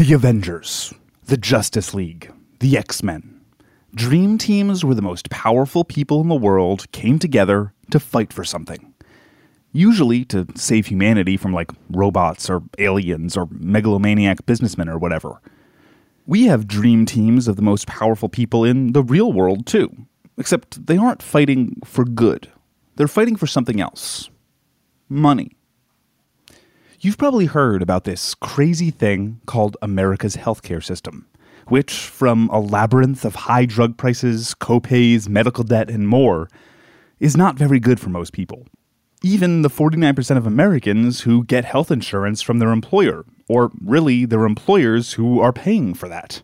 The Avengers, the Justice League, the X Men. Dream teams where the most powerful people in the world came together to fight for something. Usually to save humanity from like robots or aliens or megalomaniac businessmen or whatever. We have dream teams of the most powerful people in the real world too, except they aren't fighting for good. They're fighting for something else money. You've probably heard about this crazy thing called America's healthcare system, which, from a labyrinth of high drug prices, copays, medical debt, and more, is not very good for most people. Even the 49% of Americans who get health insurance from their employer, or really their employers who are paying for that.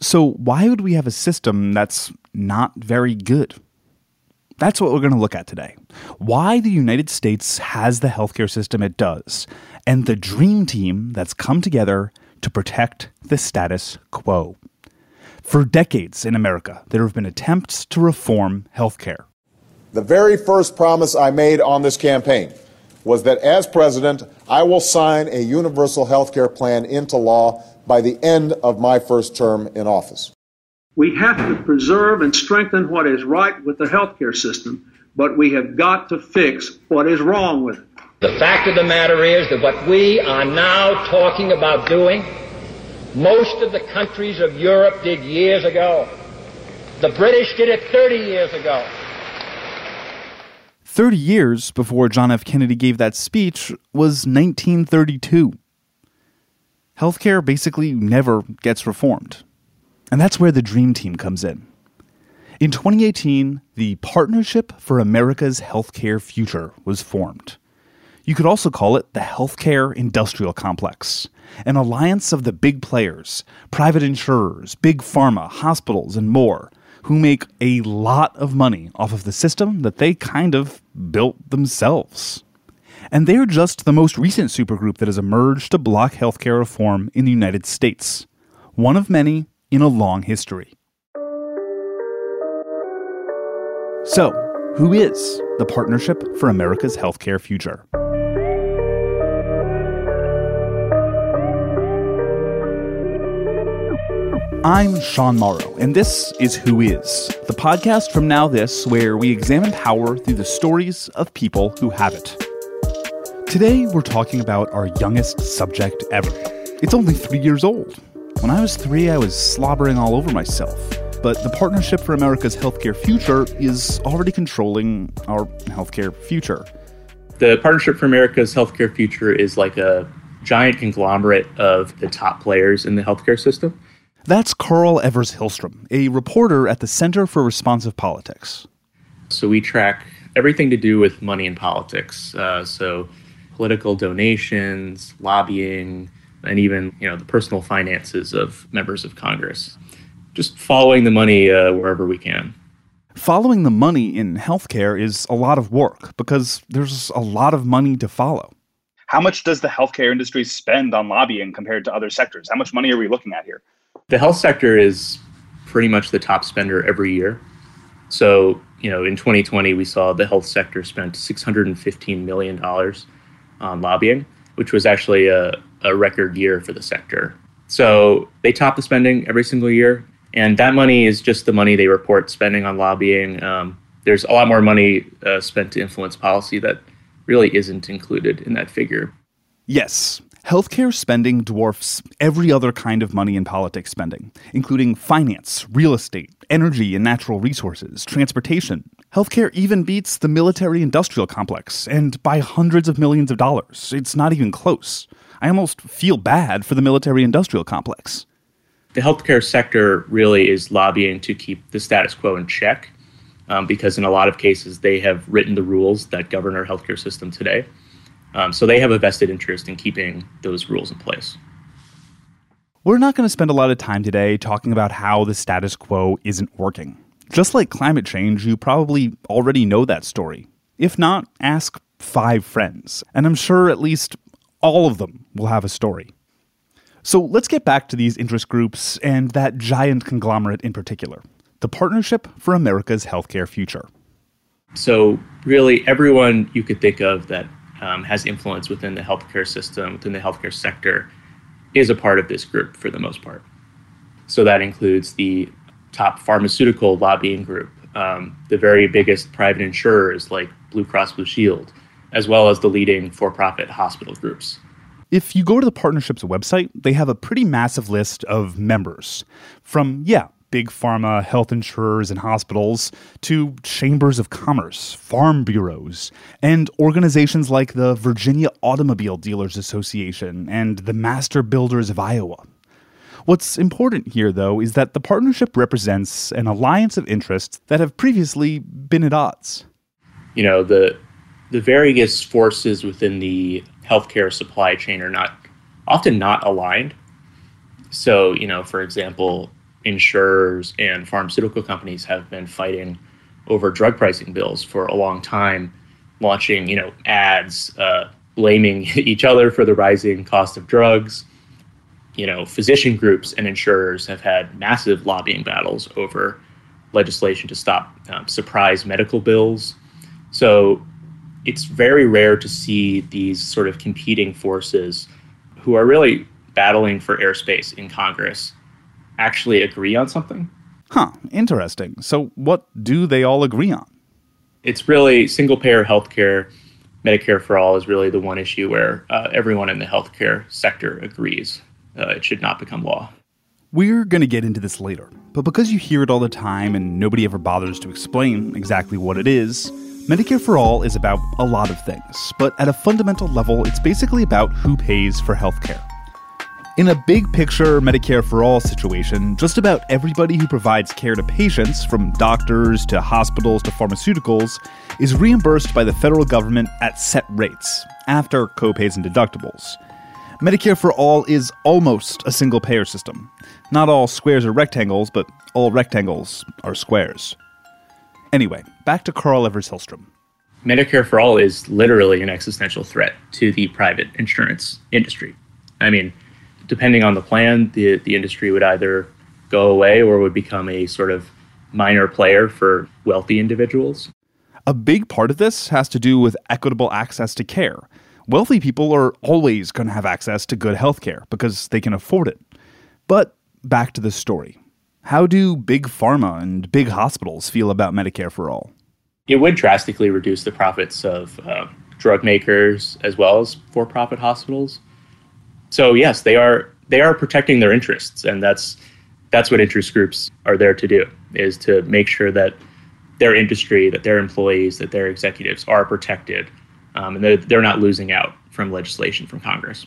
So, why would we have a system that's not very good? That's what we're going to look at today. Why the United States has the healthcare system it does, and the dream team that's come together to protect the status quo. For decades in America, there have been attempts to reform healthcare. The very first promise I made on this campaign was that as president, I will sign a universal healthcare plan into law by the end of my first term in office. We have to preserve and strengthen what is right with the healthcare system, but we have got to fix what is wrong with it. The fact of the matter is that what we are now talking about doing, most of the countries of Europe did years ago. The British did it 30 years ago. 30 years before John F. Kennedy gave that speech was 1932. Healthcare basically never gets reformed. And that's where the Dream Team comes in. In 2018, the Partnership for America's Healthcare Future was formed. You could also call it the Healthcare Industrial Complex, an alliance of the big players, private insurers, big pharma, hospitals, and more, who make a lot of money off of the system that they kind of built themselves. And they're just the most recent supergroup that has emerged to block healthcare reform in the United States. One of many in a long history. So, who is the Partnership for America's Healthcare Future? I'm Sean Morrow, and this is Who Is, the podcast from Now This, where we examine power through the stories of people who have it. Today, we're talking about our youngest subject ever. It's only three years old, when I was three, I was slobbering all over myself. But the Partnership for America's Healthcare Future is already controlling our healthcare future. The Partnership for America's Healthcare Future is like a giant conglomerate of the top players in the healthcare system. That's Karl Evers Hillstrom, a reporter at the Center for Responsive Politics. So we track everything to do with money and politics. Uh, so political donations, lobbying, and even you know the personal finances of members of Congress. Just following the money uh, wherever we can. Following the money in healthcare is a lot of work because there's a lot of money to follow. How much does the healthcare industry spend on lobbying compared to other sectors? How much money are we looking at here? The health sector is pretty much the top spender every year. So, you know, in 2020, we saw the health sector spent $615 million on lobbying, which was actually a, a record year for the sector. So they top the spending every single year, and that money is just the money they report spending on lobbying. Um, there's a lot more money uh, spent to influence policy that really isn't included in that figure. Yes, healthcare spending dwarfs every other kind of money in politics spending, including finance, real estate, energy and natural resources, transportation. Healthcare even beats the military industrial complex, and by hundreds of millions of dollars. It's not even close. I almost feel bad for the military industrial complex. The healthcare sector really is lobbying to keep the status quo in check um, because, in a lot of cases, they have written the rules that govern our healthcare system today. Um, so they have a vested interest in keeping those rules in place. We're not going to spend a lot of time today talking about how the status quo isn't working. Just like climate change, you probably already know that story. If not, ask five friends, and I'm sure at least all of them will have a story. So let's get back to these interest groups and that giant conglomerate in particular the Partnership for America's Healthcare Future. So, really, everyone you could think of that um, has influence within the healthcare system, within the healthcare sector, is a part of this group for the most part. So that includes the top pharmaceutical lobbying group, um, the very biggest private insurers like Blue Cross Blue Shield, as well as the leading for profit hospital groups. If you go to the partnership's website, they have a pretty massive list of members. From, yeah, big pharma, health insurers, and hospitals to chambers of commerce, farm bureaus, and organizations like the Virginia Automobile Dealers Association and the Master Builders of Iowa. What's important here, though, is that the partnership represents an alliance of interests that have previously been at odds. You know, the the various forces within the healthcare supply chain are not often not aligned. So, you know, for example, insurers and pharmaceutical companies have been fighting over drug pricing bills for a long time, launching, you know, ads uh, blaming each other for the rising cost of drugs. You know, physician groups and insurers have had massive lobbying battles over legislation to stop um, surprise medical bills. So it's very rare to see these sort of competing forces who are really battling for airspace in Congress actually agree on something. Huh, interesting. So, what do they all agree on? It's really single payer healthcare. Medicare for all is really the one issue where uh, everyone in the healthcare sector agrees uh, it should not become law. We're going to get into this later, but because you hear it all the time and nobody ever bothers to explain exactly what it is, Medicare for All is about a lot of things, but at a fundamental level, it's basically about who pays for healthcare. In a big picture Medicare for All situation, just about everybody who provides care to patients, from doctors to hospitals to pharmaceuticals, is reimbursed by the federal government at set rates, after copays and deductibles. Medicare for All is almost a single payer system. Not all squares are rectangles, but all rectangles are squares. Anyway, back to Karl Evers Hillstrom. Medicare for All is literally an existential threat to the private insurance industry. I mean, depending on the plan, the, the industry would either go away or would become a sort of minor player for wealthy individuals. A big part of this has to do with equitable access to care. Wealthy people are always going to have access to good health care because they can afford it. But back to the story. How do big pharma and big hospitals feel about Medicare for all? It would drastically reduce the profits of uh, drug makers as well as for profit hospitals so yes, they are they are protecting their interests, and that's that's what interest groups are there to do is to make sure that their industry, that their employees, that their executives are protected, um, and they're, they're not losing out from legislation from Congress.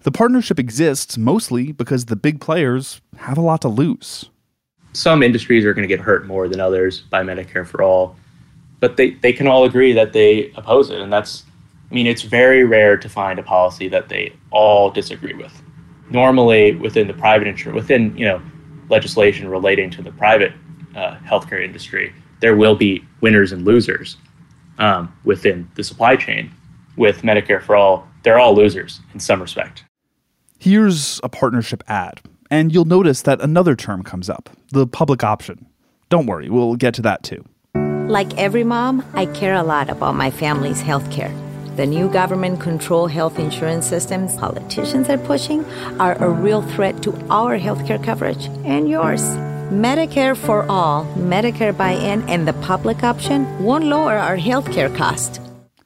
The partnership exists mostly because the big players have a lot to lose. Some industries are going to get hurt more than others by Medicare for all, but they, they can all agree that they oppose it, and that's I mean, it's very rare to find a policy that they all disagree with. Normally, within the private insurance, within you know legislation relating to the private uh, healthcare industry, there will be winners and losers um, within the supply chain. With Medicare for all, they're all losers in some respect. Here's a partnership ad, and you'll notice that another term comes up the public option. Don't worry, we'll get to that too. Like every mom, I care a lot about my family's health care. The new government controlled health insurance systems politicians are pushing are a real threat to our healthcare coverage and yours. Medicare for all, Medicare buy in, and the public option won't lower our healthcare cost.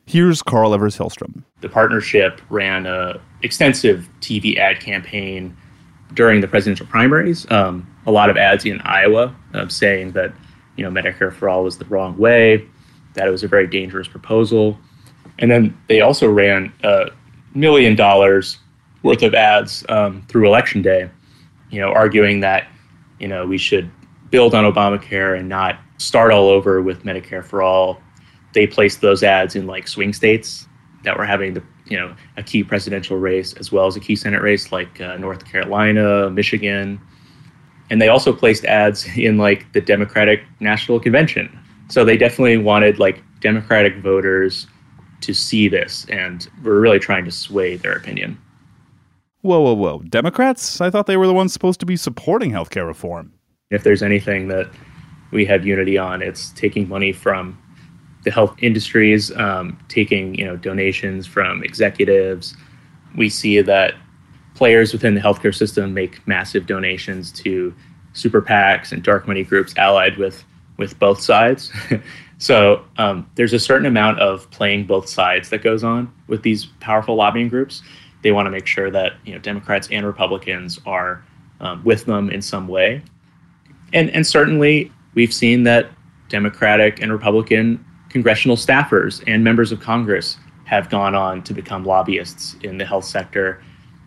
Here's Karl Evers Hillstrom. The partnership ran an extensive TV ad campaign during the presidential primaries. Um, a lot of ads in Iowa uh, saying that you know Medicare for all was the wrong way, that it was a very dangerous proposal. And then they also ran a million dollars worth of ads um, through election day, you know, arguing that, you know, we should build on Obamacare and not start all over with Medicare for all. They placed those ads in like swing states that were having the, you know, a key presidential race as well as a key Senate race like uh, North Carolina, Michigan. And they also placed ads in like the Democratic National Convention. So they definitely wanted like Democratic voters to see this, and we're really trying to sway their opinion. Whoa, whoa, whoa. Democrats? I thought they were the ones supposed to be supporting healthcare reform. If there's anything that we have unity on, it's taking money from the health industries, um, taking you know donations from executives. We see that players within the healthcare system make massive donations to super PACs and dark money groups allied with with both sides. so um, there's a certain amount of playing both sides that goes on with these powerful lobbying groups. They want to make sure that you know Democrats and Republicans are um, with them in some way, and and certainly we've seen that Democratic and Republican congressional staffers and members of Congress have gone on to become lobbyists in the health sector.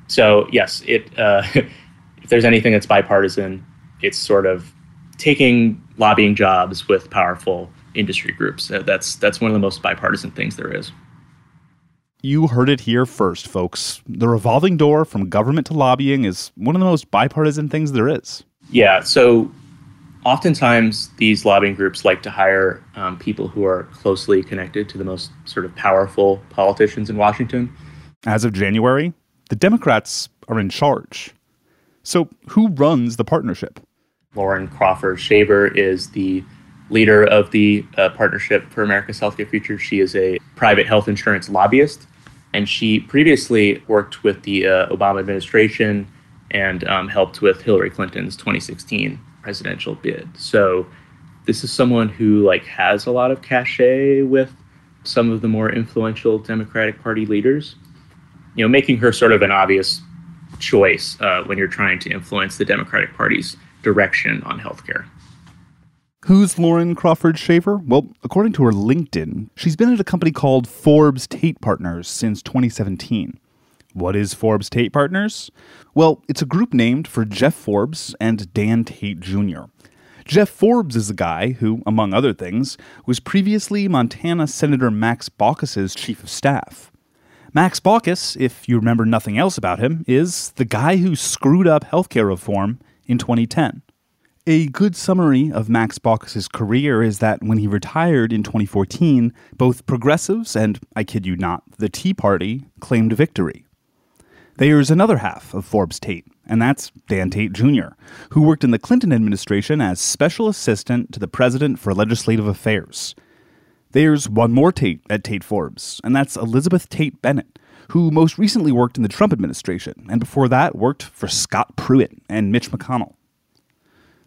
So yes, it uh, if there's anything that's bipartisan, it's sort of taking lobbying jobs with powerful industry groups. Uh, that's that's one of the most bipartisan things there is. You heard it here first, folks. The revolving door from government to lobbying is one of the most bipartisan things there is. Yeah. So oftentimes these lobbying groups like to hire um, people who are closely connected to the most sort of powerful politicians in Washington. As of January, the Democrats are in charge. So, who runs the partnership? Lauren Crawford Shaver is the leader of the uh, Partnership for America's Healthcare Future. She is a private health insurance lobbyist, and she previously worked with the uh, Obama administration and um, helped with Hillary Clinton's 2016 presidential bid. So this is someone who like has a lot of cachet with some of the more influential Democratic Party leaders. You know, making her sort of an obvious choice uh, when you're trying to influence the Democratic Party's direction on healthcare. Who's Lauren Crawford Shaver? Well, according to her LinkedIn, she's been at a company called Forbes Tate Partners since 2017. What is Forbes Tate Partners? Well, it's a group named for Jeff Forbes and Dan Tate Jr. Jeff Forbes is a guy who, among other things, was previously Montana Senator Max Baucus's chief of staff. Max Baucus, if you remember nothing else about him, is the guy who screwed up healthcare reform in 2010. A good summary of Max Baucus's career is that when he retired in 2014, both progressives and, I kid you not, the Tea Party claimed victory. There's another half of Forbes Tate, and that's Dan Tate Jr., who worked in the Clinton administration as special assistant to the president for legislative affairs. There's one more Tate at Tate Forbes, and that's Elizabeth Tate Bennett, who most recently worked in the Trump administration, and before that worked for Scott Pruitt and Mitch McConnell.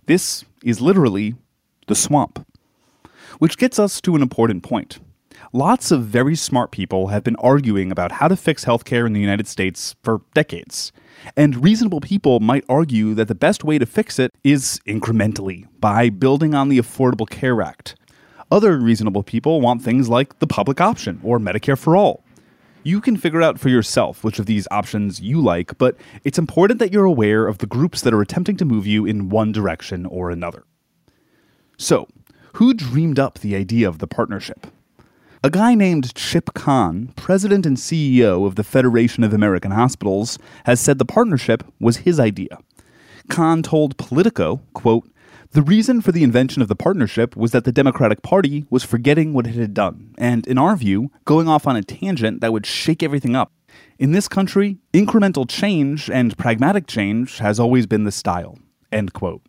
This is literally the swamp. Which gets us to an important point. Lots of very smart people have been arguing about how to fix healthcare in the United States for decades. And reasonable people might argue that the best way to fix it is incrementally, by building on the Affordable Care Act. Other reasonable people want things like the public option or Medicare for all. You can figure out for yourself which of these options you like, but it's important that you're aware of the groups that are attempting to move you in one direction or another. So, who dreamed up the idea of the partnership? A guy named Chip Kahn, president and CEO of the Federation of American Hospitals, has said the partnership was his idea. Kahn told Politico, quote, the reason for the invention of the partnership was that the Democratic Party was forgetting what it had done, and, in our view, going off on a tangent that would shake everything up. In this country, incremental change and pragmatic change has always been the style. End quote.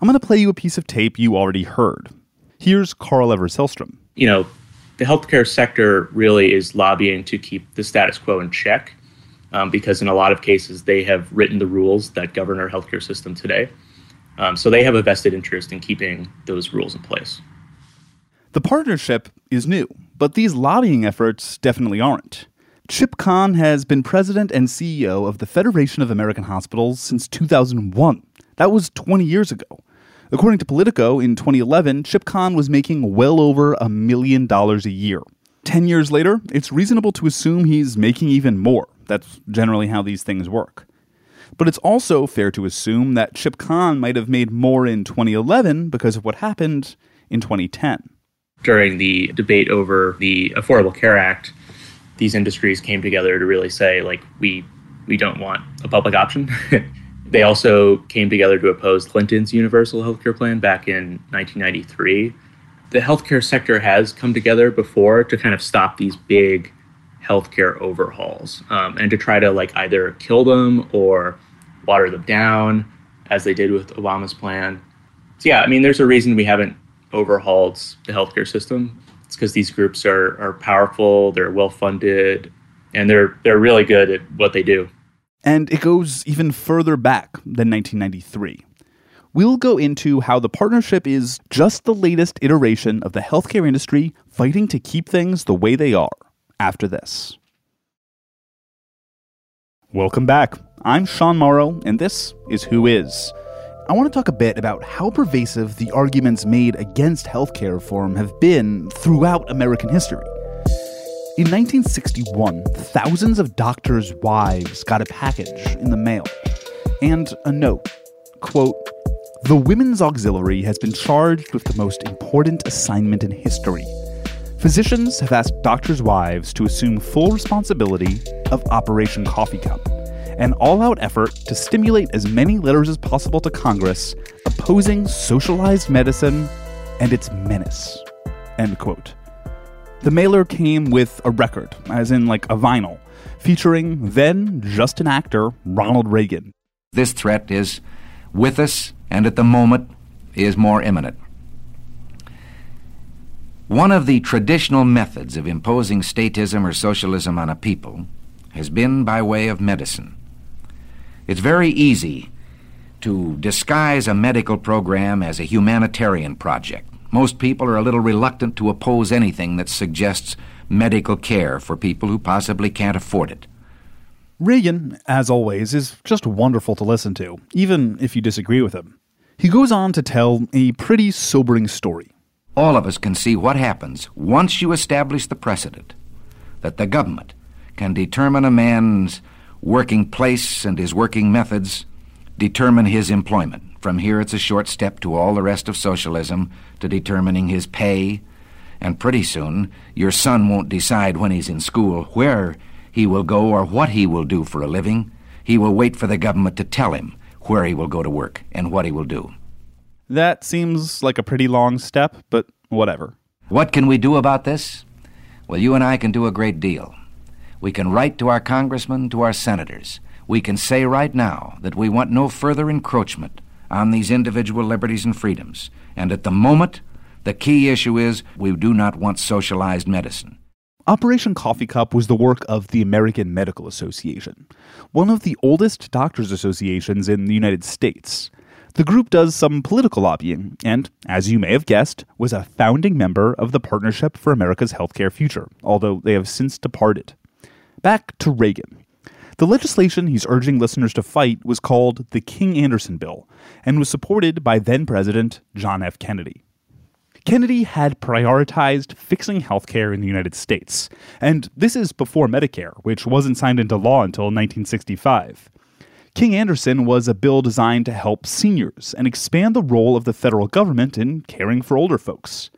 I'm going to play you a piece of tape you already heard. Here's Karl Evers Hillstrom. You know, the healthcare sector really is lobbying to keep the status quo in check um, because, in a lot of cases, they have written the rules that govern our healthcare system today. Um, so they have a vested interest in keeping those rules in place. The partnership is new, but these lobbying efforts definitely aren't. Chip Kahn has been president and CEO of the Federation of American Hospitals since 2001. That was 20 years ago. According to Politico, in 2011, Chip Kahn was making well over a million dollars a year. Ten years later, it's reasonable to assume he's making even more. That's generally how these things work. But it's also fair to assume that Chip Kahn might have made more in 2011 because of what happened in 2010. During the debate over the Affordable Care Act, these industries came together to really say, like, we we don't want a public option. they also came together to oppose Clinton's universal health care plan back in 1993. The healthcare sector has come together before to kind of stop these big healthcare overhauls um, and to try to like either kill them or water them down as they did with Obama's plan. So yeah, I mean, there's a reason we haven't overhauled the healthcare system. It's because these groups are are powerful, they're well funded, and they're they're really good at what they do. And it goes even further back than 1993. We'll go into how the partnership is just the latest iteration of the healthcare industry fighting to keep things the way they are after this. Welcome back. I'm Sean Morrow, and this is Who Is. I want to talk a bit about how pervasive the arguments made against healthcare reform have been throughout American history. In 1961, thousands of doctors' wives got a package in the mail and a note. Quote, the Women's Auxiliary has been charged with the most important assignment in history. Physicians have asked doctors' wives to assume full responsibility of Operation Coffee Cup, an all out effort to stimulate as many letters as possible to Congress opposing socialized medicine and its menace. End quote. The mailer came with a record, as in like a vinyl, featuring then just an actor, Ronald Reagan. This threat is with us and at the moment is more imminent. One of the traditional methods of imposing statism or socialism on a people has been by way of medicine. It's very easy to disguise a medical program as a humanitarian project. Most people are a little reluctant to oppose anything that suggests medical care for people who possibly can't afford it. Reagan, as always, is just wonderful to listen to, even if you disagree with him. He goes on to tell a pretty sobering story. All of us can see what happens once you establish the precedent that the government can determine a man's working place and his working methods, determine his employment. From here, it's a short step to all the rest of socialism, to determining his pay. And pretty soon, your son won't decide when he's in school where he will go or what he will do for a living. He will wait for the government to tell him where he will go to work and what he will do. That seems like a pretty long step, but whatever. What can we do about this? Well, you and I can do a great deal. We can write to our congressmen, to our senators. We can say right now that we want no further encroachment on these individual liberties and freedoms. And at the moment, the key issue is we do not want socialized medicine. Operation Coffee Cup was the work of the American Medical Association, one of the oldest doctors' associations in the United States. The group does some political lobbying and, as you may have guessed, was a founding member of the Partnership for America's Healthcare Future, although they have since departed. Back to Reagan. The legislation he's urging listeners to fight was called the King Anderson Bill and was supported by then President John F. Kennedy. Kennedy had prioritized fixing healthcare in the United States, and this is before Medicare, which wasn't signed into law until 1965. King Anderson was a bill designed to help seniors and expand the role of the federal government in caring for older folks.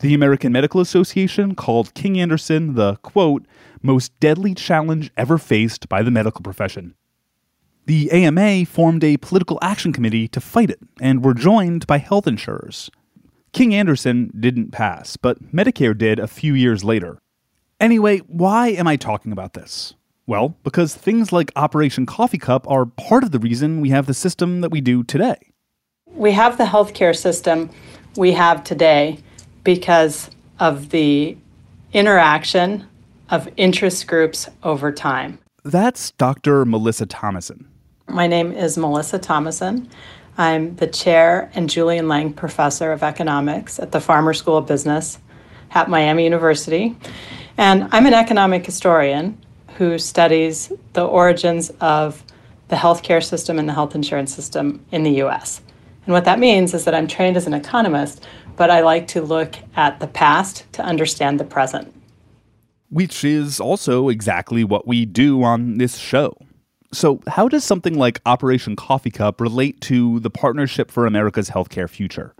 The American Medical Association called King Anderson the, quote, most deadly challenge ever faced by the medical profession. The AMA formed a political action committee to fight it and were joined by health insurers. King Anderson didn't pass, but Medicare did a few years later. Anyway, why am I talking about this? Well, because things like Operation Coffee Cup are part of the reason we have the system that we do today. We have the healthcare system we have today because of the interaction of interest groups over time. That's Dr. Melissa Thomasson. My name is Melissa Thomasson. I'm the chair and Julian Lange Professor of Economics at the Farmer School of Business at Miami University. And I'm an economic historian who studies the origins of the healthcare system and the health insurance system in the US. And what that means is that I'm trained as an economist, but I like to look at the past to understand the present. Which is also exactly what we do on this show. So, how does something like Operation Coffee Cup relate to the Partnership for America's Healthcare Future?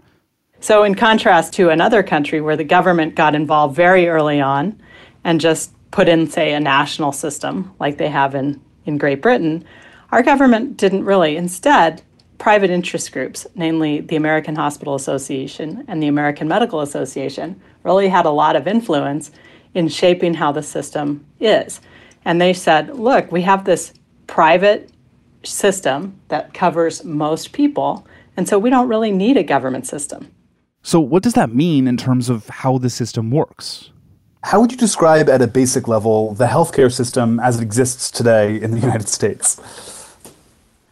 So, in contrast to another country where the government got involved very early on and just put in, say, a national system like they have in, in Great Britain, our government didn't really. Instead, private interest groups, namely the American Hospital Association and the American Medical Association, really had a lot of influence in shaping how the system is. And they said, look, we have this private system that covers most people. And so we don't really need a government system. So, what does that mean in terms of how the system works? How would you describe at a basic level the healthcare system as it exists today in the United States?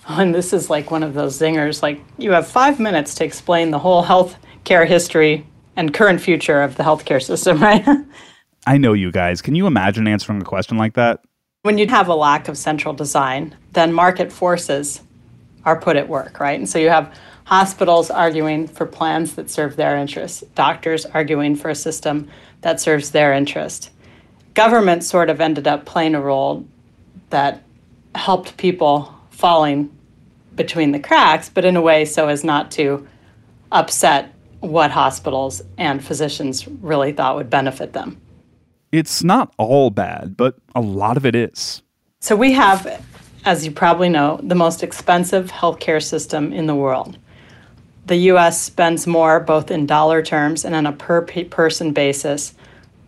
And this is like one of those zingers. Like, you have five minutes to explain the whole health care history and current future of the healthcare system, right? I know you guys. Can you imagine answering a question like that? When you have a lack of central design, then market forces are put at work, right? And so you have hospitals arguing for plans that serve their interests, doctors arguing for a system that serves their interest. Government sort of ended up playing a role that helped people falling between the cracks, but in a way so as not to upset what hospitals and physicians really thought would benefit them. It's not all bad, but a lot of it is. So we have, as you probably know, the most expensive healthcare system in the world. The US spends more both in dollar terms and on a per person basis.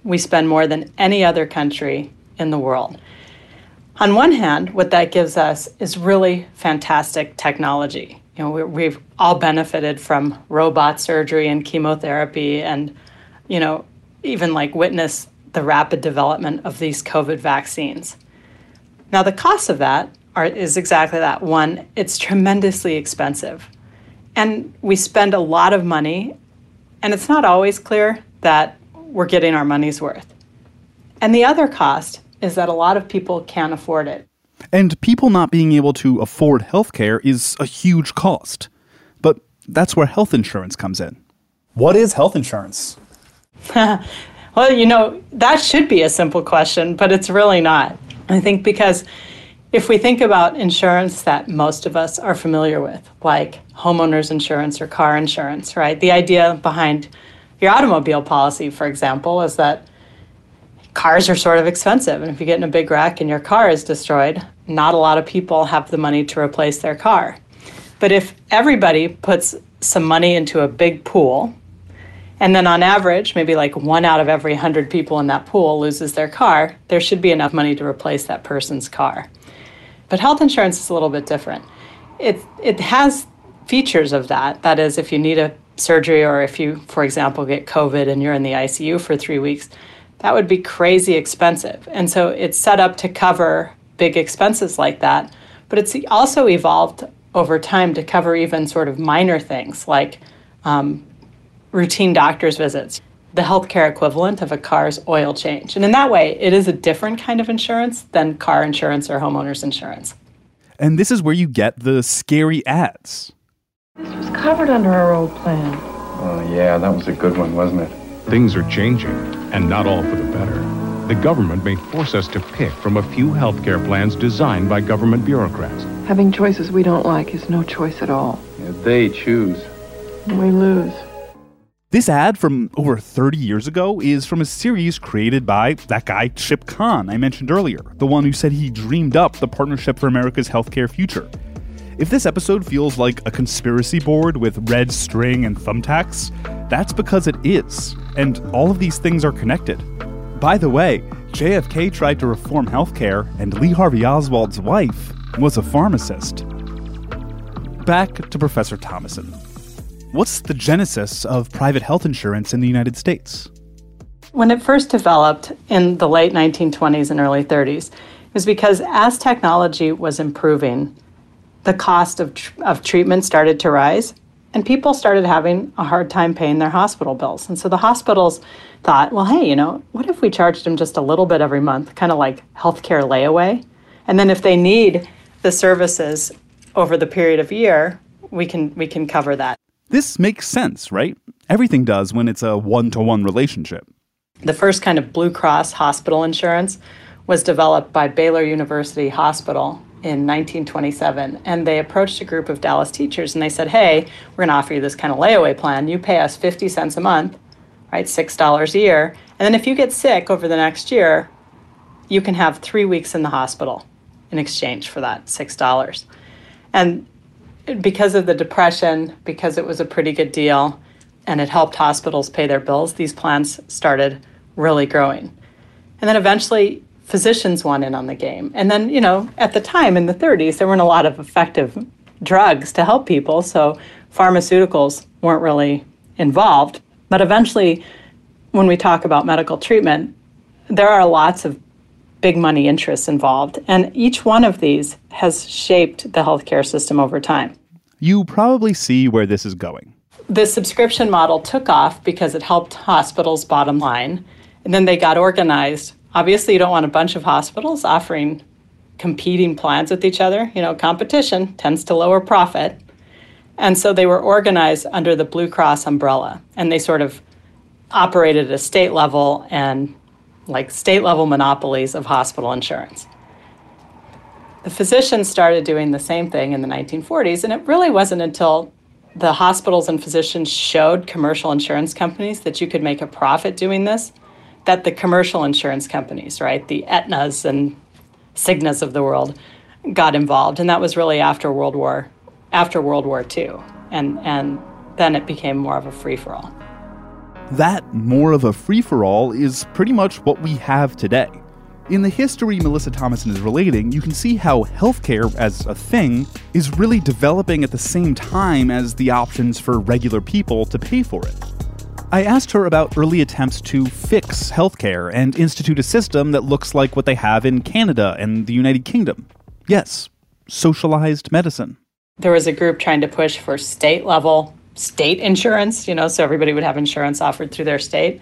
We spend more than any other country in the world. On one hand, what that gives us is really fantastic technology. You know, we've all benefited from robot surgery and chemotherapy and, you know, even like witness the rapid development of these COVID vaccines. Now, the cost of that are, is exactly that. One, it's tremendously expensive. And we spend a lot of money, and it's not always clear that we're getting our money's worth. And the other cost is that a lot of people can't afford it. And people not being able to afford healthcare is a huge cost. But that's where health insurance comes in. What is health insurance? well, you know, that should be a simple question, but it's really not. I think because if we think about insurance that most of us are familiar with, like homeowners insurance or car insurance, right? The idea behind your automobile policy, for example, is that cars are sort of expensive. And if you get in a big wreck and your car is destroyed, not a lot of people have the money to replace their car. But if everybody puts some money into a big pool, and then on average, maybe like one out of every 100 people in that pool loses their car, there should be enough money to replace that person's car. But health insurance is a little bit different. It, it has features of that. That is, if you need a surgery or if you, for example, get COVID and you're in the ICU for three weeks, that would be crazy expensive. And so it's set up to cover big expenses like that. But it's also evolved over time to cover even sort of minor things like um, routine doctor's visits, the healthcare equivalent of a car's oil change. And in that way, it is a different kind of insurance than car insurance or homeowners insurance. And this is where you get the scary ads. This was covered under our old plan. Oh, yeah, that was a good one, wasn't it? Things are changing, and not all for the better. The government may force us to pick from a few healthcare plans designed by government bureaucrats. Having choices we don't like is no choice at all. Yeah, they choose. We lose. This ad from over 30 years ago is from a series created by that guy, Chip Kahn, I mentioned earlier, the one who said he dreamed up the Partnership for America's Healthcare Future. If this episode feels like a conspiracy board with red string and thumbtacks, that's because it is, and all of these things are connected. By the way, JFK tried to reform healthcare, and Lee Harvey Oswald's wife was a pharmacist. Back to Professor Thomasson. What's the genesis of private health insurance in the United States? When it first developed in the late 1920s and early 30s, it was because as technology was improving, the cost of, tr- of treatment started to rise, and people started having a hard time paying their hospital bills. And so the hospitals thought, well, hey, you know, what if we charged them just a little bit every month, kind of like healthcare layaway? And then if they need the services over the period of year, we can we can cover that. This makes sense, right? Everything does when it's a one to one relationship. The first kind of Blue Cross hospital insurance was developed by Baylor University Hospital in 1927. And they approached a group of Dallas teachers and they said, hey, we're going to offer you this kind of layaway plan. You pay us 50 cents a month, right? $6 a year. And then if you get sick over the next year, you can have three weeks in the hospital in exchange for that $6. And because of the depression, because it was a pretty good deal and it helped hospitals pay their bills, these plans started really growing. And then eventually, physicians went in on the game. And then, you know, at the time in the 30s, there weren't a lot of effective drugs to help people, so pharmaceuticals weren't really involved. But eventually, when we talk about medical treatment, there are lots of big money interests involved, and each one of these has shaped the healthcare system over time. You probably see where this is going. The subscription model took off because it helped hospitals' bottom line, and then they got organized. Obviously, you don't want a bunch of hospitals offering competing plans with each other. You know, competition tends to lower profit. And so they were organized under the Blue Cross umbrella, and they sort of operated at a state level and like state level monopolies of hospital insurance. The physicians started doing the same thing in the 1940s, and it really wasn't until the hospitals and physicians showed commercial insurance companies that you could make a profit doing this that the commercial insurance companies, right, the Aetnas and Cignas of the world, got involved, and that was really after World War, after World War II, and and then it became more of a free for all. That more of a free for all is pretty much what we have today. In the history Melissa Thomasson is relating, you can see how healthcare as a thing is really developing at the same time as the options for regular people to pay for it. I asked her about early attempts to fix healthcare and institute a system that looks like what they have in Canada and the United Kingdom. Yes, socialized medicine. There was a group trying to push for state level state insurance, you know, so everybody would have insurance offered through their state.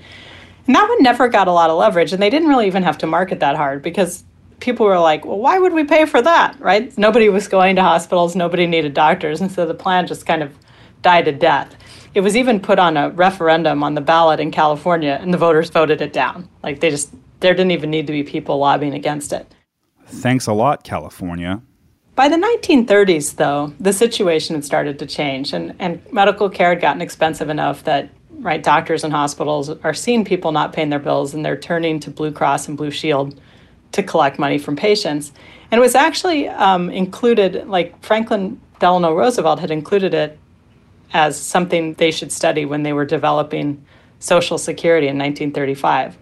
And that one never got a lot of leverage, and they didn't really even have to market that hard because people were like, well, why would we pay for that, right? Nobody was going to hospitals, nobody needed doctors, and so the plan just kind of died a death. It was even put on a referendum on the ballot in California, and the voters voted it down. Like they just, there didn't even need to be people lobbying against it. Thanks a lot, California. By the 1930s, though, the situation had started to change, and, and medical care had gotten expensive enough that right doctors and hospitals are seeing people not paying their bills, and they're turning to Blue Cross and Blue Shield to collect money from patients. And it was actually um, included, like Franklin Delano Roosevelt had included it as something they should study when they were developing Social Security in 1935.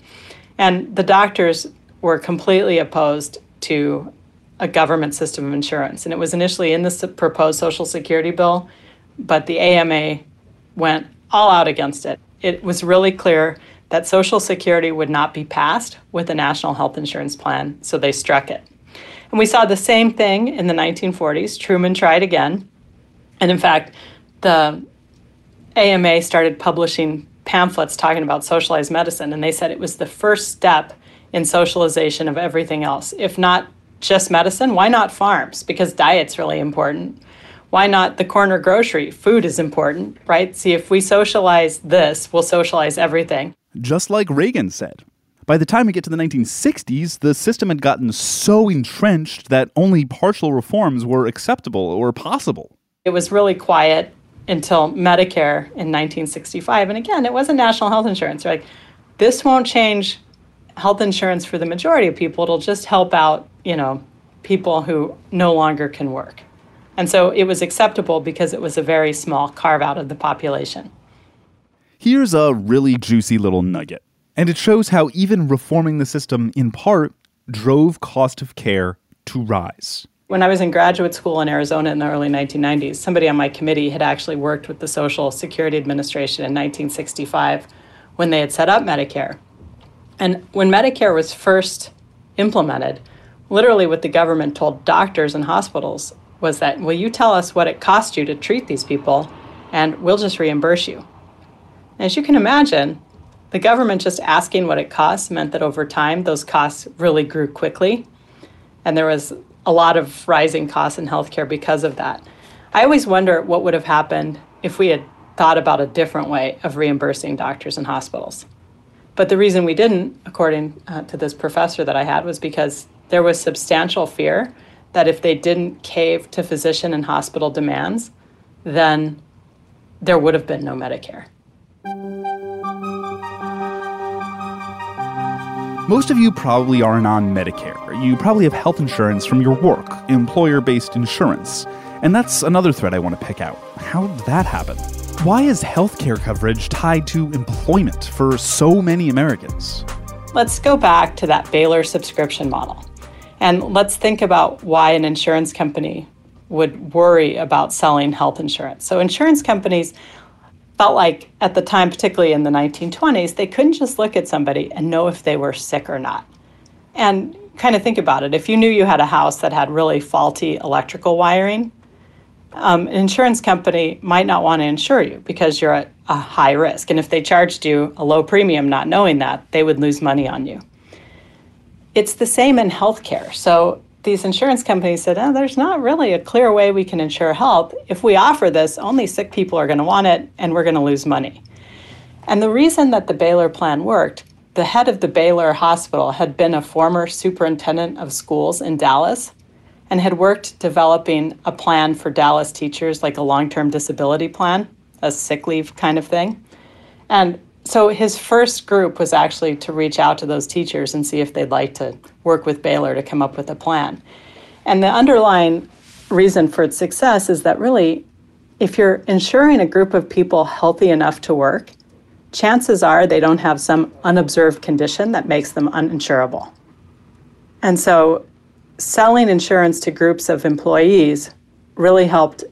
And the doctors were completely opposed to a government system of insurance. And it was initially in the proposed Social Security bill, but the AMA went all out against it. It was really clear that Social Security would not be passed with a national health insurance plan, so they struck it. And we saw the same thing in the 1940s. Truman tried again. And in fact, the AMA started publishing pamphlets talking about socialized medicine, and they said it was the first step in socialization of everything else. If not just medicine, why not farms? Because diet's really important. Why not the corner grocery? Food is important, right? See, if we socialize this, we'll socialize everything. Just like Reagan said. By the time we get to the 1960s, the system had gotten so entrenched that only partial reforms were acceptable or possible. It was really quiet until Medicare in 1965. And again, it wasn't national health insurance. Like, this won't change health insurance for the majority of people. It'll just help out, you know, people who no longer can work. And so it was acceptable because it was a very small carve out of the population. Here's a really juicy little nugget. And it shows how even reforming the system in part drove cost of care to rise. When I was in graduate school in Arizona in the early 1990s, somebody on my committee had actually worked with the Social Security Administration in 1965 when they had set up Medicare. And when Medicare was first implemented, literally what the government told doctors and hospitals was that, will you tell us what it costs you to treat these people, and we'll just reimburse you. As you can imagine, the government just asking what it costs meant that over time, those costs really grew quickly. And there was a lot of rising costs in healthcare because of that. I always wonder what would have happened if we had thought about a different way of reimbursing doctors and hospitals. But the reason we didn't, according uh, to this professor that I had, was because there was substantial fear that if they didn't cave to physician and hospital demands, then there would have been no Medicare. Most of you probably aren't on Medicare. You probably have health insurance from your work, employer based insurance. And that's another thread I want to pick out. How did that happen? Why is healthcare coverage tied to employment for so many Americans? Let's go back to that Baylor subscription model. And let's think about why an insurance company would worry about selling health insurance. So, insurance companies felt like at the time, particularly in the 1920s, they couldn't just look at somebody and know if they were sick or not. And kind of think about it if you knew you had a house that had really faulty electrical wiring, um, an insurance company might not want to insure you because you're at a high risk. And if they charged you a low premium not knowing that, they would lose money on you. It's the same in healthcare. So these insurance companies said, oh, there's not really a clear way we can insure health. If we offer this, only sick people are going to want it and we're going to lose money. And the reason that the Baylor plan worked, the head of the Baylor Hospital had been a former superintendent of schools in Dallas and had worked developing a plan for Dallas teachers, like a long term disability plan, a sick leave kind of thing. And so his first group was actually to reach out to those teachers and see if they'd like to work with Baylor to come up with a plan. And the underlying reason for its success is that really, if you're insuring a group of people healthy enough to work, chances are they don't have some unobserved condition that makes them uninsurable. And so selling insurance to groups of employees really helped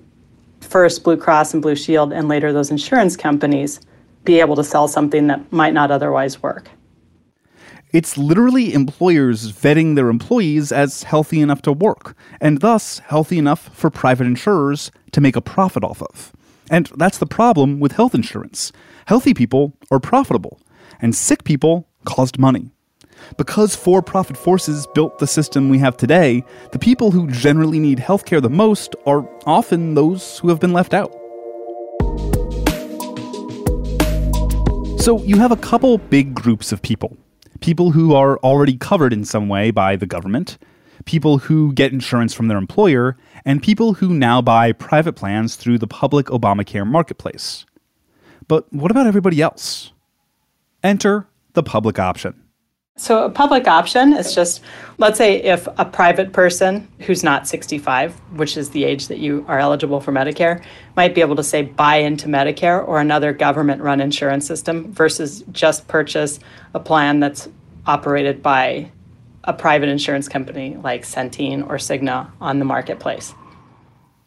first Blue Cross and Blue Shield and later those insurance companies be able to sell something that might not otherwise work. It's literally employers vetting their employees as healthy enough to work, and thus healthy enough for private insurers to make a profit off of. And that's the problem with health insurance. Healthy people are profitable, and sick people cost money. Because for profit forces built the system we have today, the people who generally need healthcare the most are often those who have been left out. So you have a couple big groups of people people who are already covered in some way by the government, people who get insurance from their employer, and people who now buy private plans through the public Obamacare marketplace. But what about everybody else? Enter the public option. So, a public option is just, let's say, if a private person who's not 65, which is the age that you are eligible for Medicare, might be able to say buy into Medicare or another government run insurance system versus just purchase a plan that's operated by a private insurance company like Centene or Cigna on the marketplace.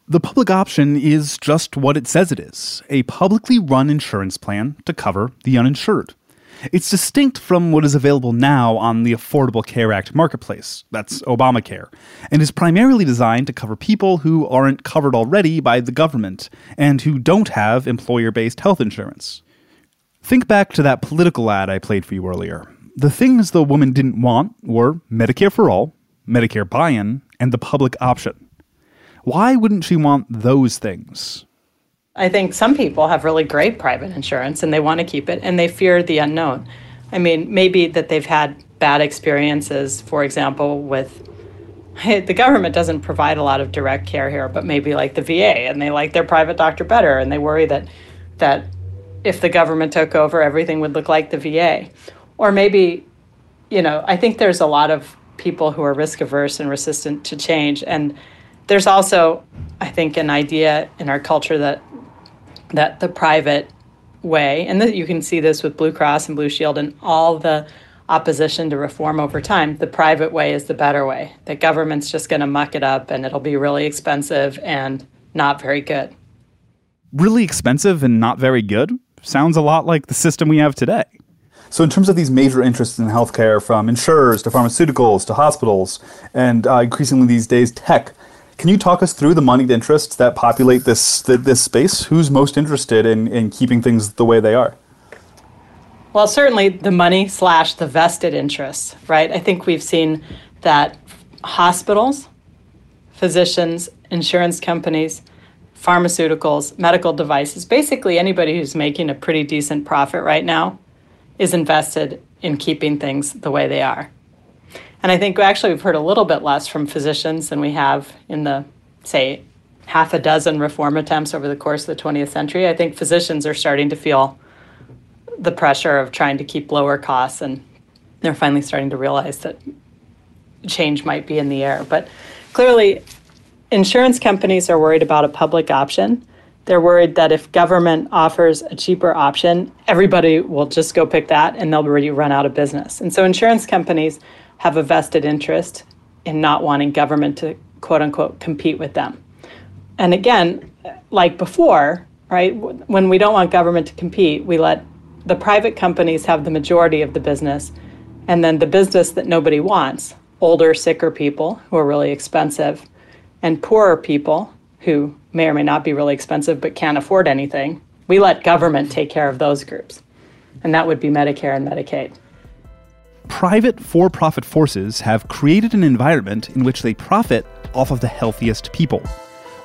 The public option is just what it says it is a publicly run insurance plan to cover the uninsured. It's distinct from what is available now on the Affordable Care Act marketplace, that's Obamacare, and is primarily designed to cover people who aren't covered already by the government and who don't have employer based health insurance. Think back to that political ad I played for you earlier. The things the woman didn't want were Medicare for all, Medicare buy in, and the public option. Why wouldn't she want those things? I think some people have really great private insurance and they want to keep it and they fear the unknown. I mean, maybe that they've had bad experiences, for example, with the government doesn't provide a lot of direct care here, but maybe like the VA and they like their private doctor better and they worry that that if the government took over everything would look like the VA. Or maybe, you know, I think there's a lot of people who are risk averse and resistant to change and there's also I think an idea in our culture that that the private way, and that you can see this with Blue Cross and Blue Shield and all the opposition to reform over time, the private way is the better way. The government's just going to muck it up and it'll be really expensive and not very good. Really expensive and not very good? Sounds a lot like the system we have today. So, in terms of these major interests in healthcare, from insurers to pharmaceuticals to hospitals, and uh, increasingly these days tech, can you talk us through the moneyed interests that populate this this space? Who's most interested in, in keeping things the way they are? Well, certainly the money slash the vested interests, right? I think we've seen that hospitals, physicians, insurance companies, pharmaceuticals, medical devices, basically anybody who's making a pretty decent profit right now is invested in keeping things the way they are. And I think actually we've heard a little bit less from physicians than we have in the, say, half a dozen reform attempts over the course of the 20th century. I think physicians are starting to feel the pressure of trying to keep lower costs, and they're finally starting to realize that change might be in the air. But clearly, insurance companies are worried about a public option. They're worried that if government offers a cheaper option, everybody will just go pick that and they'll already run out of business. And so insurance companies have a vested interest in not wanting government to quote unquote compete with them. And again, like before, right? When we don't want government to compete, we let the private companies have the majority of the business, and then the business that nobody wants older, sicker people who are really expensive, and poorer people who may or may not be really expensive but can't afford anything. We let government take care of those groups, and that would be Medicare and Medicaid. Private for profit forces have created an environment in which they profit off of the healthiest people,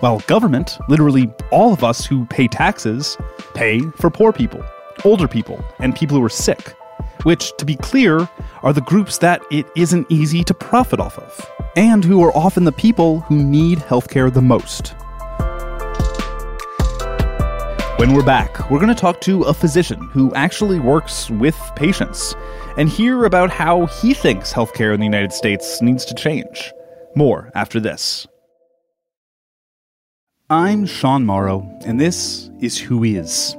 while government, literally all of us who pay taxes, pay for poor people, older people, and people who are sick, which, to be clear, are the groups that it isn't easy to profit off of, and who are often the people who need healthcare the most. When we're back, we're going to talk to a physician who actually works with patients and hear about how he thinks healthcare in the United States needs to change. More after this. I'm Sean Morrow, and this is Who Is.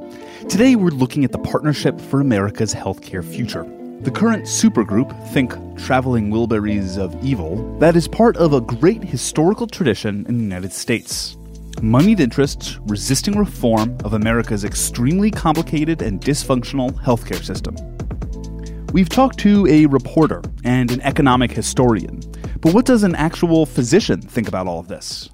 Today we're looking at the Partnership for America's Healthcare Future. The current supergroup, think Traveling Wilburys of Evil, that is part of a great historical tradition in the United States moneyed interests resisting reform of America's extremely complicated and dysfunctional healthcare system. We've talked to a reporter and an economic historian, but what does an actual physician think about all of this?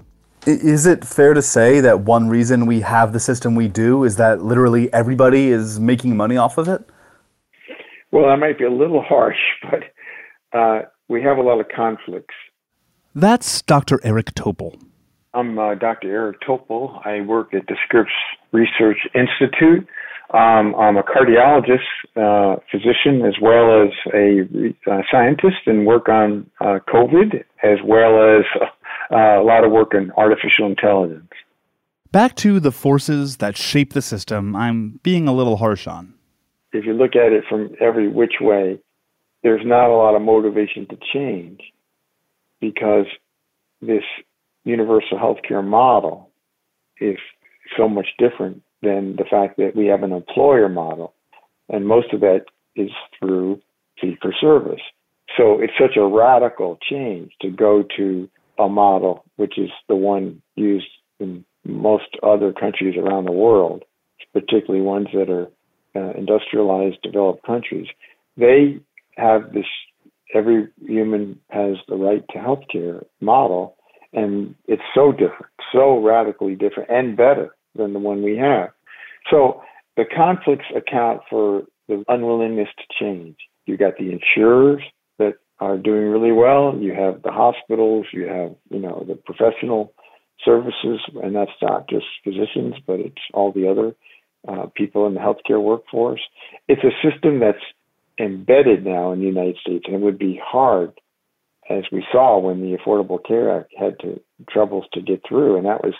Is it fair to say that one reason we have the system we do is that literally everybody is making money off of it? Well, that might be a little harsh, but uh, we have a lot of conflicts. That's Dr. Eric Topol. I'm uh, Dr. Eric Topol. I work at the Scripps Research Institute. Um, I'm a cardiologist, uh, physician, as well as a uh, scientist, and work on uh, COVID, as well as uh, a lot of work in artificial intelligence. Back to the forces that shape the system, I'm being a little harsh on. If you look at it from every which way, there's not a lot of motivation to change because this universal healthcare model is so much different than the fact that we have an employer model, and most of that is through fee for service. So it's such a radical change to go to a model which is the one used in most other countries around the world, particularly ones that are uh, industrialized, developed countries. They have this every human has the right to health care model and it's so different, so radically different, and better than the one we have. So the conflicts account for the unwillingness to change. You got the insurers that are doing really well. You have the hospitals. You have you know the professional services, and that's not just physicians, but it's all the other uh, people in the healthcare workforce. It's a system that's embedded now in the United States, and it would be hard as we saw when the Affordable Care Act had to troubles to get through, and that was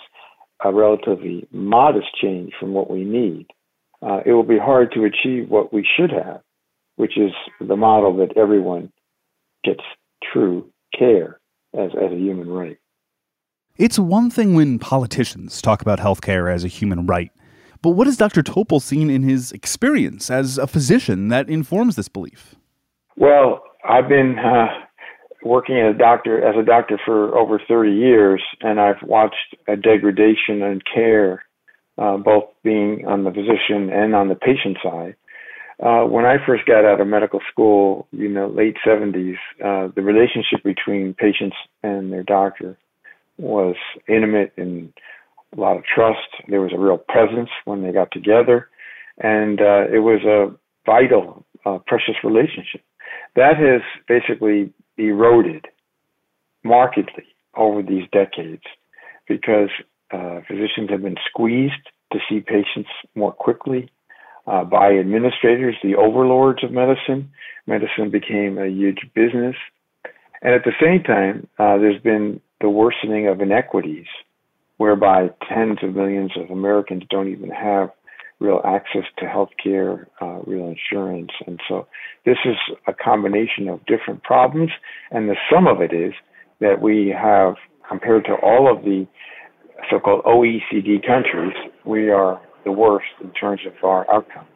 a relatively modest change from what we need. Uh, it will be hard to achieve what we should have, which is the model that everyone gets true care as, as a human right. It's one thing when politicians talk about healthcare as a human right, but what has Dr. Topol seen in his experience as a physician that informs this belief? Well, I've been uh, working as a doctor as a doctor for over 30 years, and I've watched a degradation in care, uh, both being on the physician and on the patient side. Uh, when I first got out of medical school, you know, late 70s, uh, the relationship between patients and their doctor was intimate and a lot of trust. There was a real presence when they got together, and uh, it was a vital, uh, precious relationship. That has basically eroded markedly over these decades because uh, physicians have been squeezed to see patients more quickly uh, by administrators, the overlords of medicine. Medicine became a huge business. And at the same time, uh, there's been the worsening of inequities, whereby tens of millions of Americans don't even have real access to health care, uh, real insurance. And so this is a combination of different problems. And the sum of it is that we have, compared to all of the so called OECD countries, we are the worst in terms of our outcomes.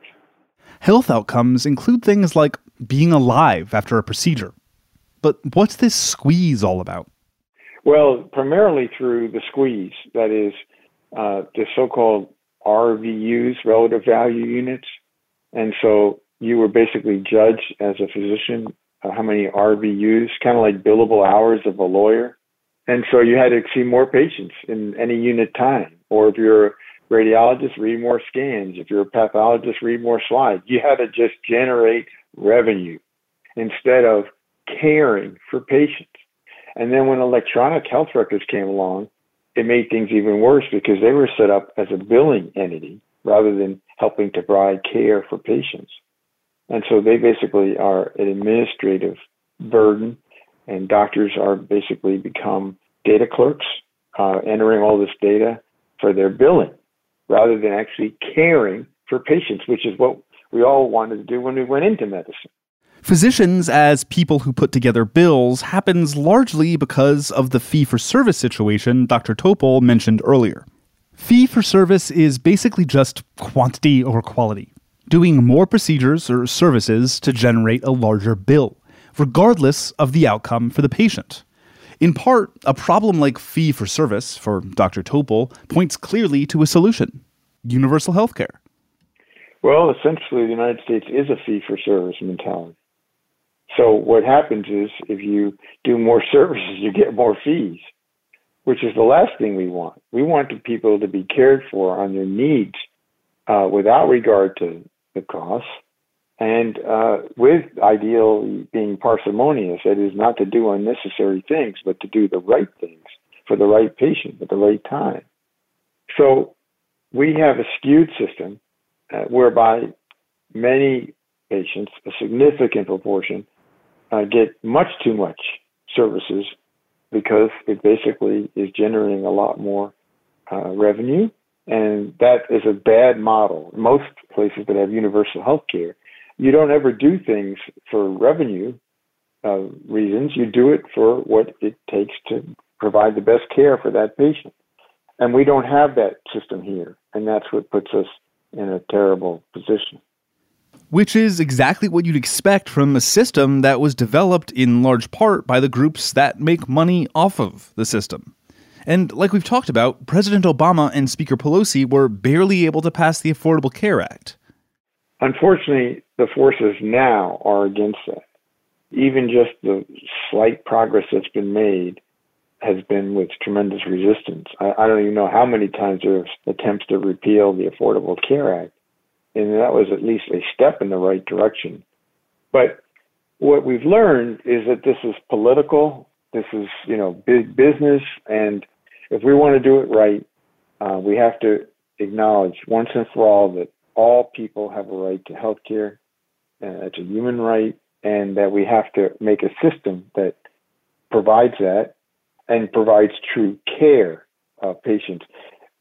Health outcomes include things like being alive after a procedure. But what's this squeeze all about? Well, primarily through the squeeze, that is, uh, the so called RVUs, relative value units. And so you were basically judged as a physician uh, how many RVUs, kind of like billable hours of a lawyer. And so you had to see more patients in any unit time. Or if you're a radiologist, read more scans. If you're a pathologist, read more slides. You had to just generate revenue instead of caring for patients. And then when electronic health records came along, it made things even worse because they were set up as a billing entity rather than helping to provide care for patients. And so they basically are an administrative burden, and doctors are basically become data clerks, uh, entering all this data for their billing rather than actually caring for patients, which is what we all wanted to do when we went into medicine. Physicians, as people who put together bills, happens largely because of the fee for service situation Dr. Topol mentioned earlier. Fee for service is basically just quantity over quality, doing more procedures or services to generate a larger bill, regardless of the outcome for the patient. In part, a problem like fee for service for Dr. Topol points clearly to a solution universal health care. Well, essentially, the United States is a fee for service mentality. So what happens is if you do more services, you get more fees, which is the last thing we want. We want the people to be cared for on their needs uh, without regard to the cost and uh, with ideal being parsimonious, that is not to do unnecessary things, but to do the right things for the right patient at the right time. So we have a skewed system uh, whereby many patients, a significant proportion, uh, get much too much services because it basically is generating a lot more uh, revenue. And that is a bad model. Most places that have universal health care, you don't ever do things for revenue uh, reasons. You do it for what it takes to provide the best care for that patient. And we don't have that system here. And that's what puts us in a terrible position which is exactly what you'd expect from a system that was developed in large part by the groups that make money off of the system. And like we've talked about, President Obama and Speaker Pelosi were barely able to pass the Affordable Care Act. Unfortunately, the forces now are against that. Even just the slight progress that's been made has been with tremendous resistance. I, I don't even know how many times there's attempts to repeal the Affordable Care Act and that was at least a step in the right direction. But what we've learned is that this is political. This is, you know, big business, and if we want to do it right, uh, we have to acknowledge once and for all that all people have a right to health care. Uh, it's a human right, and that we have to make a system that provides that and provides true care of patients.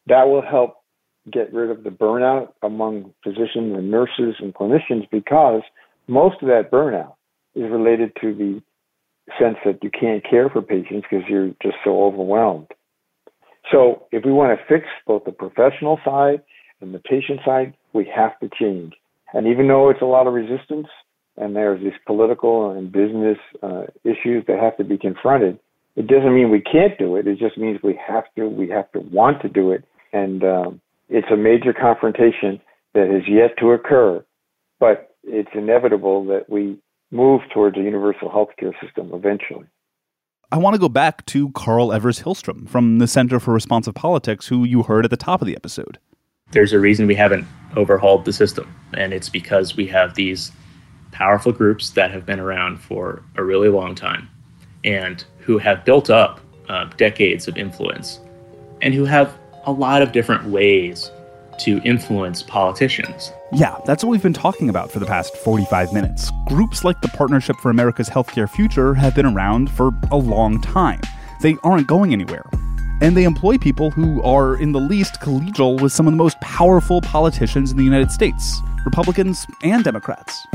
That will help get rid of the burnout among physicians and nurses and clinicians because most of that burnout is related to the sense that you can't care for patients because you're just so overwhelmed. So if we want to fix both the professional side and the patient side, we have to change. And even though it's a lot of resistance and there's these political and business uh, issues that have to be confronted, it doesn't mean we can't do it. It just means we have to. We have to want to do it. And um, it's a major confrontation that has yet to occur, but it's inevitable that we move towards a universal healthcare system eventually. I want to go back to Karl Evers Hillstrom from the Center for Responsive Politics, who you heard at the top of the episode. There's a reason we haven't overhauled the system, and it's because we have these powerful groups that have been around for a really long time and who have built up uh, decades of influence and who have a lot of different ways to influence politicians. Yeah, that's what we've been talking about for the past 45 minutes. Groups like the Partnership for America's Healthcare Future have been around for a long time. They aren't going anywhere. And they employ people who are, in the least, collegial with some of the most powerful politicians in the United States Republicans and Democrats.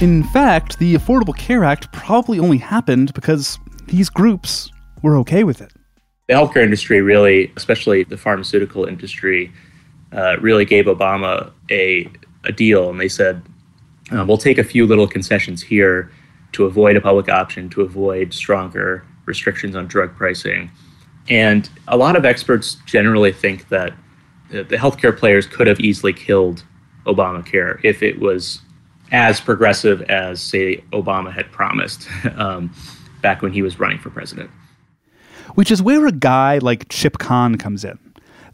In fact, the Affordable Care Act probably only happened because these groups were okay with it the healthcare industry really, especially the pharmaceutical industry, uh, really gave Obama a, a deal. And they said, uh, we'll take a few little concessions here to avoid a public option, to avoid stronger restrictions on drug pricing. And a lot of experts generally think that the, the healthcare players could have easily killed Obamacare if it was as progressive as, say, Obama had promised um, back when he was running for president. Which is where a guy like Chip Kahn comes in.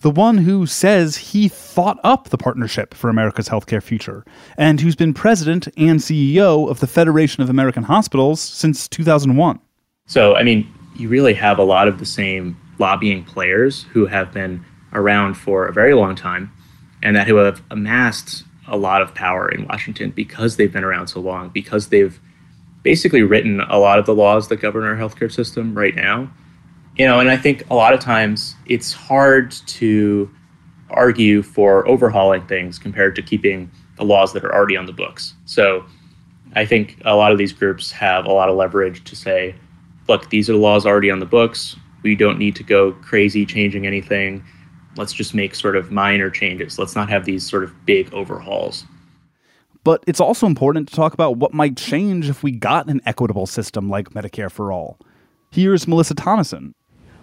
The one who says he thought up the Partnership for America's Healthcare Future, and who's been president and CEO of the Federation of American Hospitals since 2001. So, I mean, you really have a lot of the same lobbying players who have been around for a very long time and that who have amassed a lot of power in Washington because they've been around so long, because they've basically written a lot of the laws that govern our healthcare system right now. You know, and I think a lot of times it's hard to argue for overhauling things compared to keeping the laws that are already on the books. So I think a lot of these groups have a lot of leverage to say, look, these are the laws already on the books. We don't need to go crazy changing anything let's just make sort of minor changes. Let's not have these sort of big overhauls. But it's also important to talk about what might change if we got an equitable system like Medicare for All. Here's Melissa Thomasson.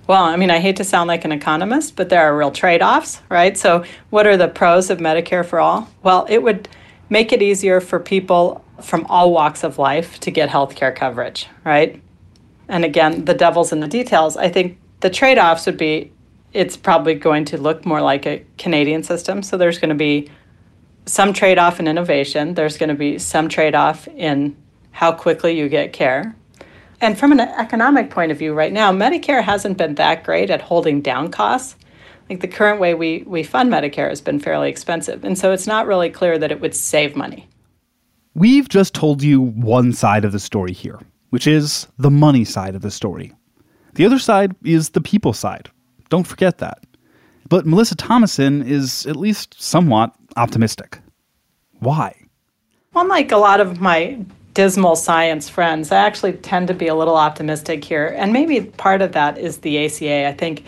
Well, I mean, I hate to sound like an economist, but there are real trade offs, right? So, what are the pros of Medicare for All? Well, it would make it easier for people from all walks of life to get health care coverage, right? And again, the devil's in the details. I think the trade offs would be it's probably going to look more like a Canadian system. So there's going to be some trade off in innovation, there's going to be some trade off in how quickly you get care. And from an economic point of view, right now, Medicare hasn't been that great at holding down costs. Like the current way we, we fund Medicare has been fairly expensive. And so it's not really clear that it would save money. We've just told you one side of the story here, which is the money side of the story. The other side is the people side, don't forget that. But Melissa Thomasson is at least somewhat optimistic. Why? Unlike a lot of my dismal science friends, I actually tend to be a little optimistic here. And maybe part of that is the ACA. I think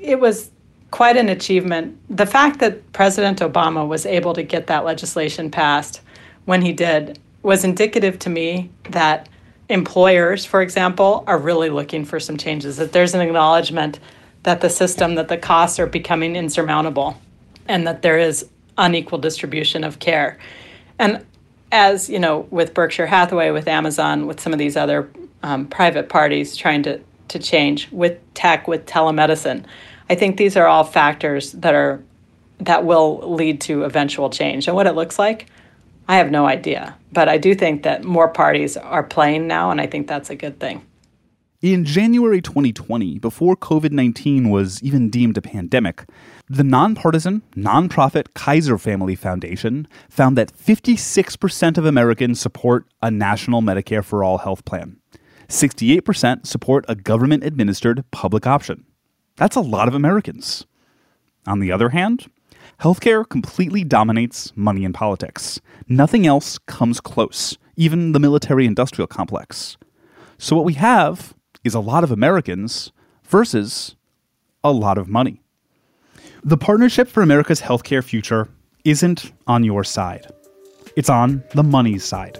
it was quite an achievement. The fact that President Obama was able to get that legislation passed when he did was indicative to me that employers, for example, are really looking for some changes, that there's an acknowledgement that the system, that the costs are becoming insurmountable and that there is unequal distribution of care. And as you know, with Berkshire Hathaway, with Amazon, with some of these other um, private parties trying to, to change, with tech, with telemedicine, I think these are all factors that are that will lead to eventual change. And what it looks like, I have no idea. But I do think that more parties are playing now, and I think that's a good thing. In January 2020, before COVID 19 was even deemed a pandemic, the nonpartisan, nonprofit Kaiser Family Foundation found that 56% of Americans support a national Medicare for All health plan. 68% support a government administered public option. That's a lot of Americans. On the other hand, healthcare completely dominates money and politics. Nothing else comes close, even the military industrial complex. So, what we have is a lot of Americans versus a lot of money. The Partnership for America's Healthcare Future isn't on your side. It's on the money side,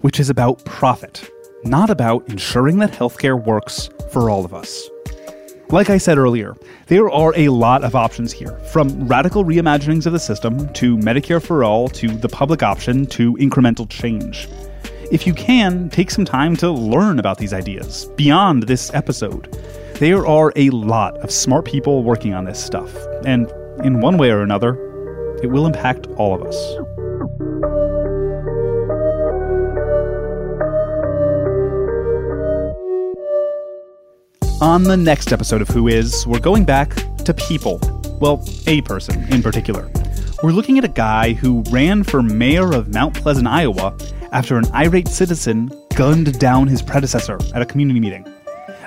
which is about profit, not about ensuring that healthcare works for all of us. Like I said earlier, there are a lot of options here, from radical reimaginings of the system to Medicare for all to the public option to incremental change. If you can, take some time to learn about these ideas beyond this episode. There are a lot of smart people working on this stuff, and in one way or another, it will impact all of us. On the next episode of Who Is, we're going back to people. Well, a person in particular. We're looking at a guy who ran for mayor of Mount Pleasant, Iowa, after an irate citizen gunned down his predecessor at a community meeting.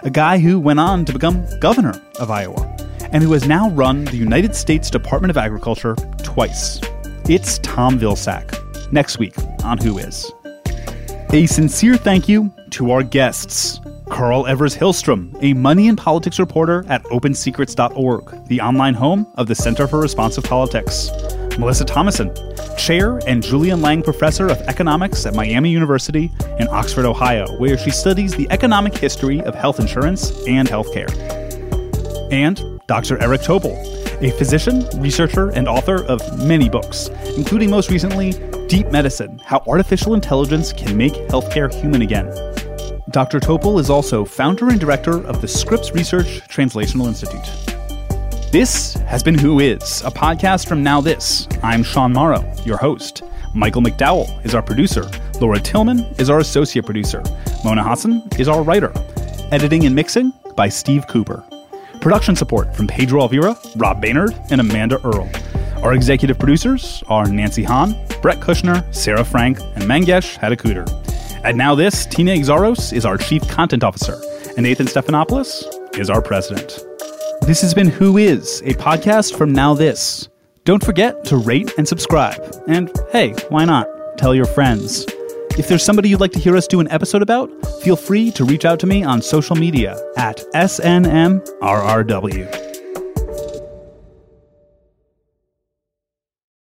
A guy who went on to become governor of Iowa and who has now run the United States Department of Agriculture twice. It's Tom Vilsack, next week on Who Is. A sincere thank you to our guests. Karl Evers Hillstrom, a money and politics reporter at opensecrets.org, the online home of the Center for Responsive Politics. Melissa Thomasson, Chair and Julian Lange Professor of Economics at Miami University in Oxford, Ohio, where she studies the economic history of health insurance and healthcare. And Dr. Eric Topol, a physician, researcher, and author of many books, including most recently Deep Medicine How Artificial Intelligence Can Make Healthcare Human Again. Dr. Topol is also founder and director of the Scripps Research Translational Institute. This has been Who Is, a podcast from Now This. I'm Sean Morrow, your host. Michael McDowell is our producer. Laura Tillman is our associate producer. Mona Hassan is our writer. Editing and mixing by Steve Cooper. Production support from Pedro Alvira, Rob Baynard, and Amanda Earl. Our executive producers are Nancy Hahn, Brett Kushner, Sarah Frank, and Mangesh Hattikudur. And now this, Tina Exarhos is our chief content officer, and Athan Stephanopoulos is our president. This has been Who Is, a podcast from Now This. Don't forget to rate and subscribe. And hey, why not? Tell your friends. If there's somebody you'd like to hear us do an episode about, feel free to reach out to me on social media at SNMRRW.